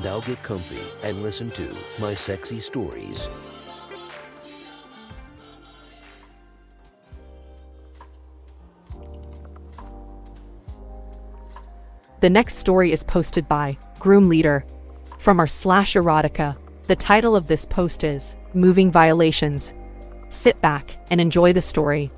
Now get comfy and listen to my sexy stories. The next story is posted by Groom Leader from our slash erotica. The title of this post is Moving Violations. Sit back and enjoy the story.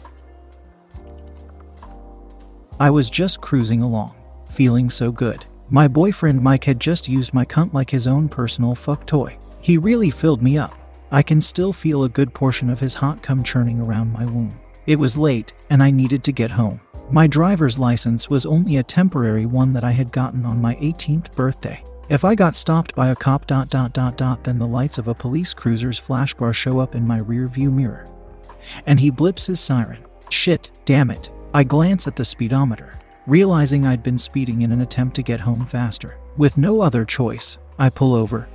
I was just cruising along, feeling so good. My boyfriend Mike had just used my cunt like his own personal fuck toy. He really filled me up. I can still feel a good portion of his hot cum churning around my womb. It was late, and I needed to get home. My driver's license was only a temporary one that I had gotten on my 18th birthday. If I got stopped by a cop dot dot dot dot then the lights of a police cruiser's flashbar show up in my rear view mirror. And he blips his siren. Shit, damn it. I glance at the speedometer, realizing I'd been speeding in an attempt to get home faster. With no other choice, I pull over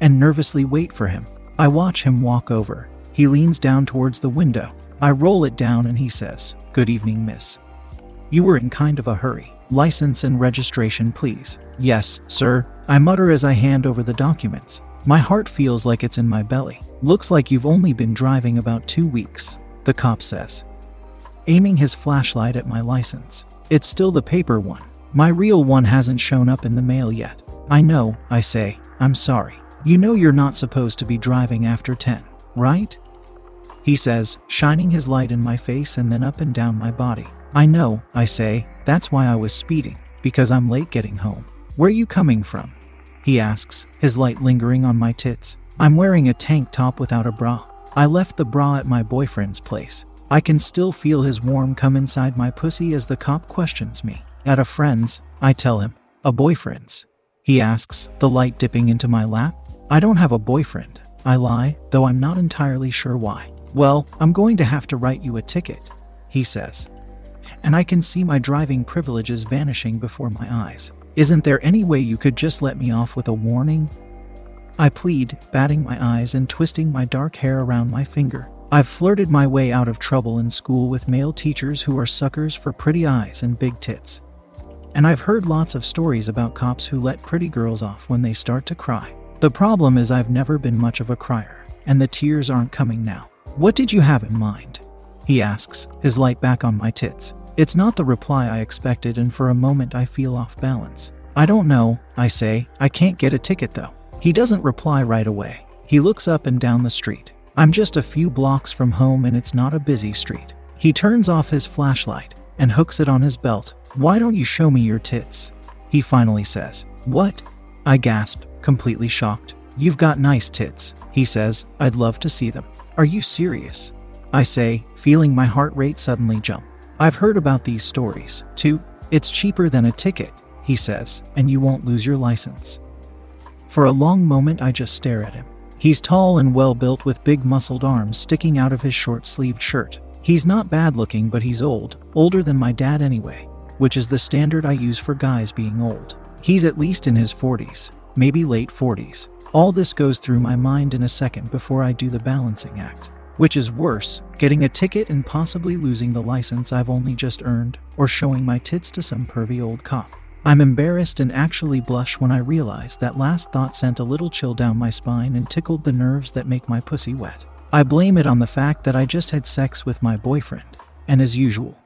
and nervously wait for him. I watch him walk over. He leans down towards the window. I roll it down and he says, Good evening, miss. You were in kind of a hurry. License and registration, please. Yes, sir. I mutter as I hand over the documents. My heart feels like it's in my belly. Looks like you've only been driving about two weeks, the cop says, aiming his flashlight at my license. It's still the paper one. My real one hasn't shown up in the mail yet. I know, I say. I'm sorry. You know you're not supposed to be driving after 10, right? He says, shining his light in my face and then up and down my body. I know, I say. That's why I was speeding, because I'm late getting home. Where are you coming from? He asks, his light lingering on my tits. I'm wearing a tank top without a bra. I left the bra at my boyfriend's place. I can still feel his warm come inside my pussy as the cop questions me. At a friend's, I tell him. A boyfriend's. He asks, the light dipping into my lap. I don't have a boyfriend. I lie, though I'm not entirely sure why. Well, I'm going to have to write you a ticket, he says. And I can see my driving privileges vanishing before my eyes. Isn't there any way you could just let me off with a warning? I plead, batting my eyes and twisting my dark hair around my finger. I've flirted my way out of trouble in school with male teachers who are suckers for pretty eyes and big tits. And I've heard lots of stories about cops who let pretty girls off when they start to cry. The problem is, I've never been much of a crier, and the tears aren't coming now. What did you have in mind? He asks, his light back on my tits. It's not the reply I expected, and for a moment I feel off balance. I don't know, I say. I can't get a ticket though. He doesn't reply right away. He looks up and down the street. I'm just a few blocks from home and it's not a busy street. He turns off his flashlight and hooks it on his belt. Why don't you show me your tits? He finally says. What? I gasp, completely shocked. You've got nice tits, he says. I'd love to see them. Are you serious? I say, feeling my heart rate suddenly jump. I've heard about these stories, too. It's cheaper than a ticket, he says, and you won't lose your license. For a long moment, I just stare at him. He's tall and well built with big muscled arms sticking out of his short sleeved shirt. He's not bad looking, but he's old, older than my dad anyway, which is the standard I use for guys being old. He's at least in his 40s, maybe late 40s. All this goes through my mind in a second before I do the balancing act. Which is worse, getting a ticket and possibly losing the license I've only just earned, or showing my tits to some pervy old cop. I'm embarrassed and actually blush when I realize that last thought sent a little chill down my spine and tickled the nerves that make my pussy wet. I blame it on the fact that I just had sex with my boyfriend, and as usual,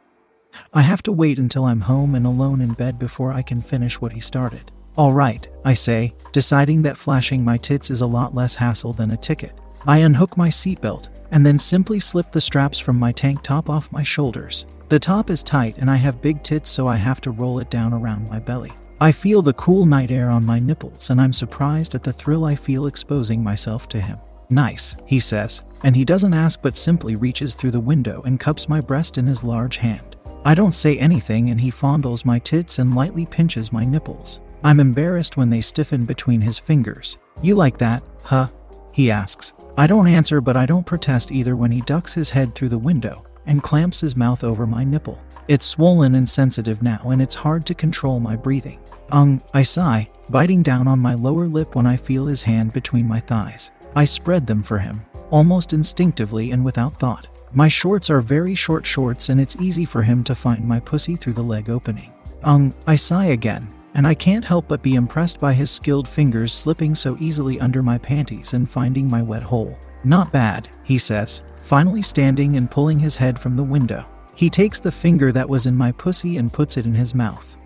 I have to wait until I'm home and alone in bed before I can finish what he started. All right, I say, deciding that flashing my tits is a lot less hassle than a ticket. I unhook my seatbelt and then simply slip the straps from my tank top off my shoulders. The top is tight and I have big tits, so I have to roll it down around my belly. I feel the cool night air on my nipples, and I'm surprised at the thrill I feel exposing myself to him. Nice, he says, and he doesn't ask but simply reaches through the window and cups my breast in his large hand. I don't say anything, and he fondles my tits and lightly pinches my nipples. I'm embarrassed when they stiffen between his fingers. You like that, huh? He asks. I don't answer, but I don't protest either when he ducks his head through the window and clamps his mouth over my nipple. It's swollen and sensitive now, and it's hard to control my breathing. Ung, I sigh, biting down on my lower lip when I feel his hand between my thighs. I spread them for him, almost instinctively and without thought. My shorts are very short shorts, and it's easy for him to find my pussy through the leg opening. Ung, I sigh again, and I can't help but be impressed by his skilled fingers slipping so easily under my panties and finding my wet hole. Not bad, he says, finally standing and pulling his head from the window. He takes the finger that was in my pussy and puts it in his mouth.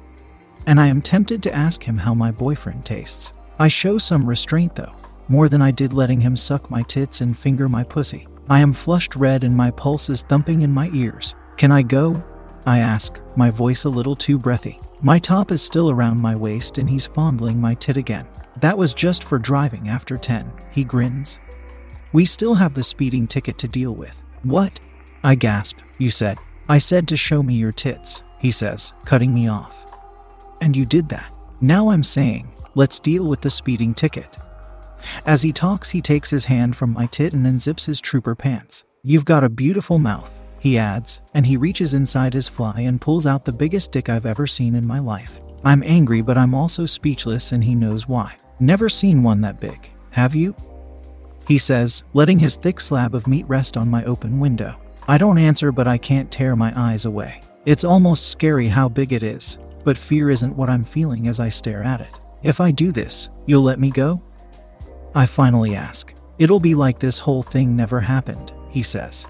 And I am tempted to ask him how my boyfriend tastes. I show some restraint though, more than I did letting him suck my tits and finger my pussy. I am flushed red and my pulse is thumping in my ears. Can I go? I ask, my voice a little too breathy. My top is still around my waist and he's fondling my tit again. That was just for driving after 10, he grins. We still have the speeding ticket to deal with. What? I gasp. You said. I said to show me your tits, he says, cutting me off. And you did that. Now I'm saying, let's deal with the speeding ticket. As he talks, he takes his hand from my tit and unzips his trooper pants. You've got a beautiful mouth, he adds, and he reaches inside his fly and pulls out the biggest dick I've ever seen in my life. I'm angry, but I'm also speechless, and he knows why. Never seen one that big, have you? He says, letting his thick slab of meat rest on my open window. I don't answer, but I can't tear my eyes away. It's almost scary how big it is, but fear isn't what I'm feeling as I stare at it. If I do this, you'll let me go? I finally ask. It'll be like this whole thing never happened, he says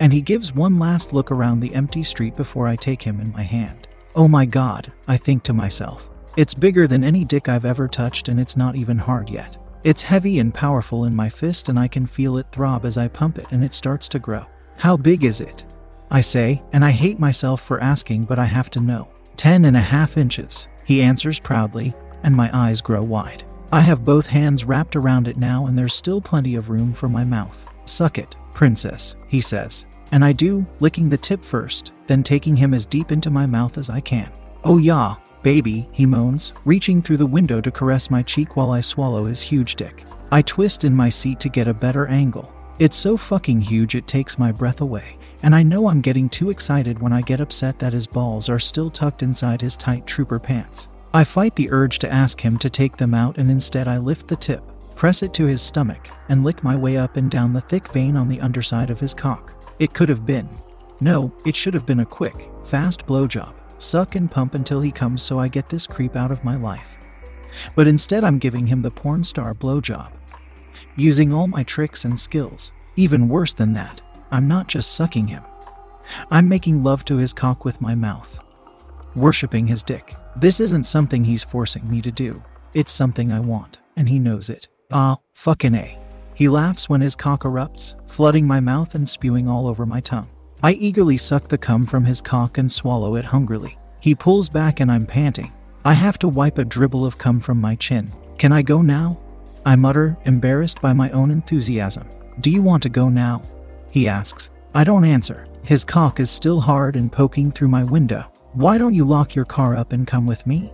and he gives one last look around the empty street before I take him in my hand. Oh my god, I think to myself. It's bigger than any dick I've ever touched, and it's not even hard yet. It's heavy and powerful in my fist, and I can feel it throb as I pump it, and it starts to grow. How big is it? I say, and I hate myself for asking, but I have to know. Ten and a half inches, he answers proudly, and my eyes grow wide. I have both hands wrapped around it now, and there's still plenty of room for my mouth. Suck it, Princess, he says. And I do, licking the tip first, then taking him as deep into my mouth as I can. Oh, yeah, baby, he moans, reaching through the window to caress my cheek while I swallow his huge dick. I twist in my seat to get a better angle. It's so fucking huge it takes my breath away, and I know I'm getting too excited when I get upset that his balls are still tucked inside his tight trooper pants. I fight the urge to ask him to take them out, and instead I lift the tip, press it to his stomach, and lick my way up and down the thick vein on the underside of his cock. It could have been. No, it should have been a quick, fast blowjob. Suck and pump until he comes so I get this creep out of my life. But instead, I'm giving him the porn star blowjob. Using all my tricks and skills. Even worse than that, I'm not just sucking him. I'm making love to his cock with my mouth. Worshipping his dick. This isn't something he's forcing me to do. It's something I want, and he knows it. Ah, fucking A. He laughs when his cock erupts, flooding my mouth and spewing all over my tongue. I eagerly suck the cum from his cock and swallow it hungrily. He pulls back and I'm panting. I have to wipe a dribble of cum from my chin. Can I go now? I mutter, embarrassed by my own enthusiasm. Do you want to go now? He asks. I don't answer. His cock is still hard and poking through my window. Why don't you lock your car up and come with me?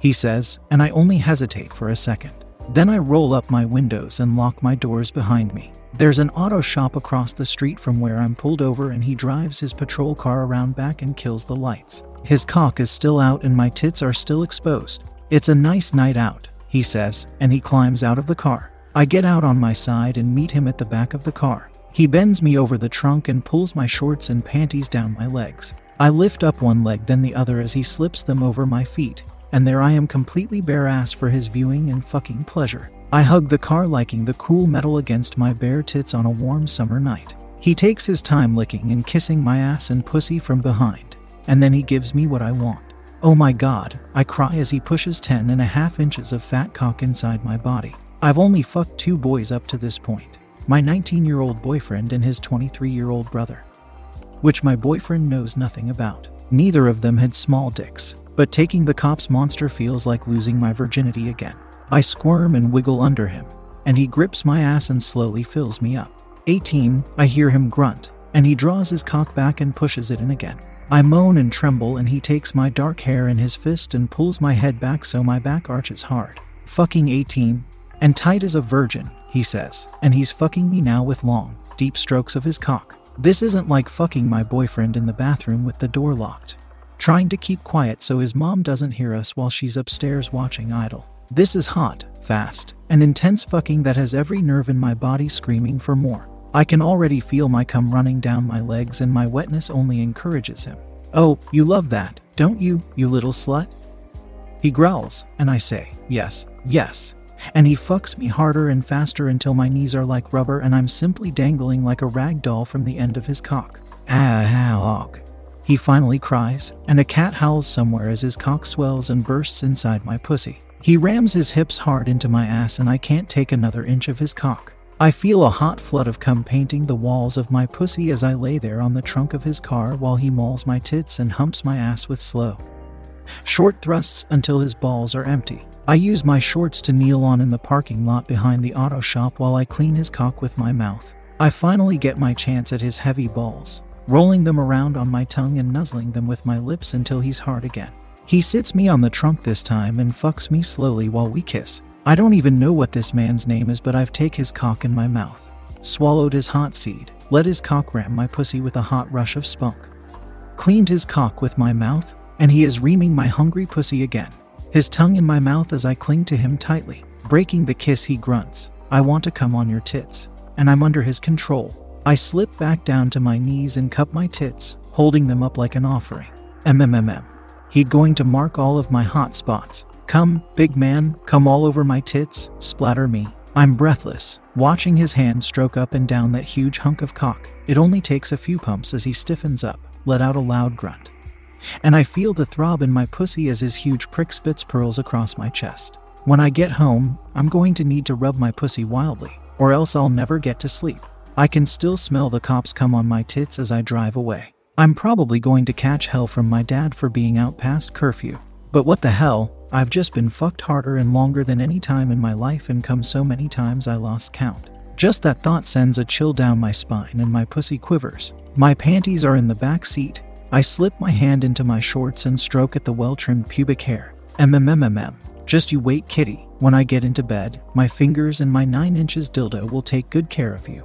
He says, and I only hesitate for a second. Then I roll up my windows and lock my doors behind me. There's an auto shop across the street from where I'm pulled over, and he drives his patrol car around back and kills the lights. His cock is still out and my tits are still exposed. It's a nice night out, he says, and he climbs out of the car. I get out on my side and meet him at the back of the car. He bends me over the trunk and pulls my shorts and panties down my legs. I lift up one leg, then the other as he slips them over my feet and there I am completely bare ass for his viewing and fucking pleasure. I hug the car, liking the cool metal against my bare tits on a warm summer night. He takes his time licking and kissing my ass and pussy from behind, and then he gives me what I want. Oh my god, I cry as he pushes ten and a half inches of fat cock inside my body. I've only fucked two boys up to this point my 19 year old boyfriend and his 23 year old brother, which my boyfriend knows nothing about. Neither of them had small dicks, but taking the cop's monster feels like losing my virginity again. I squirm and wiggle under him, and he grips my ass and slowly fills me up. 18, I hear him grunt, and he draws his cock back and pushes it in again. I moan and tremble, and he takes my dark hair in his fist and pulls my head back so my back arches hard. Fucking 18. And tight as a virgin, he says, and he's fucking me now with long, deep strokes of his cock. This isn't like fucking my boyfriend in the bathroom with the door locked. Trying to keep quiet so his mom doesn't hear us while she's upstairs watching Idol. This is hot, fast, and intense fucking that has every nerve in my body screaming for more. I can already feel my cum running down my legs, and my wetness only encourages him. Oh, you love that, don't you, you little slut? He growls, and I say, Yes, yes. And he fucks me harder and faster until my knees are like rubber and I'm simply dangling like a rag doll from the end of his cock. Ah, ah, He finally cries, and a cat howls somewhere as his cock swells and bursts inside my pussy. He rams his hips hard into my ass, and I can't take another inch of his cock. I feel a hot flood of cum painting the walls of my pussy as I lay there on the trunk of his car while he mauls my tits and humps my ass with slow, short thrusts until his balls are empty. I use my shorts to kneel on in the parking lot behind the auto shop while I clean his cock with my mouth. I finally get my chance at his heavy balls, rolling them around on my tongue and nuzzling them with my lips until he's hard again. He sits me on the trunk this time and fucks me slowly while we kiss. I don't even know what this man's name is, but I've take his cock in my mouth, swallowed his hot seed, let his cock ram my pussy with a hot rush of spunk, cleaned his cock with my mouth, and he is reaming my hungry pussy again his tongue in my mouth as I cling to him tightly. Breaking the kiss, he grunts, I want to come on your tits. And I'm under his control. I slip back down to my knees and cup my tits, holding them up like an offering. MMMM. He'd going to mark all of my hot spots. Come, big man, come all over my tits, splatter me. I'm breathless, watching his hand stroke up and down that huge hunk of cock. It only takes a few pumps as he stiffens up, let out a loud grunt and I feel the throb in my pussy as his huge prick spits pearls across my chest. When I get home, I'm going to need to rub my pussy wildly, or else I'll never get to sleep. I can still smell the cops come on my tits as I drive away. I'm probably going to catch hell from my dad for being out past curfew. But what the hell, I've just been fucked harder and longer than any time in my life and come so many times I lost count. Just that thought sends a chill down my spine and my pussy quivers. My panties are in the back seat, I slip my hand into my shorts and stroke at the well trimmed pubic hair. MMMMM. Just you wait, kitty. When I get into bed, my fingers and my 9 inches dildo will take good care of you.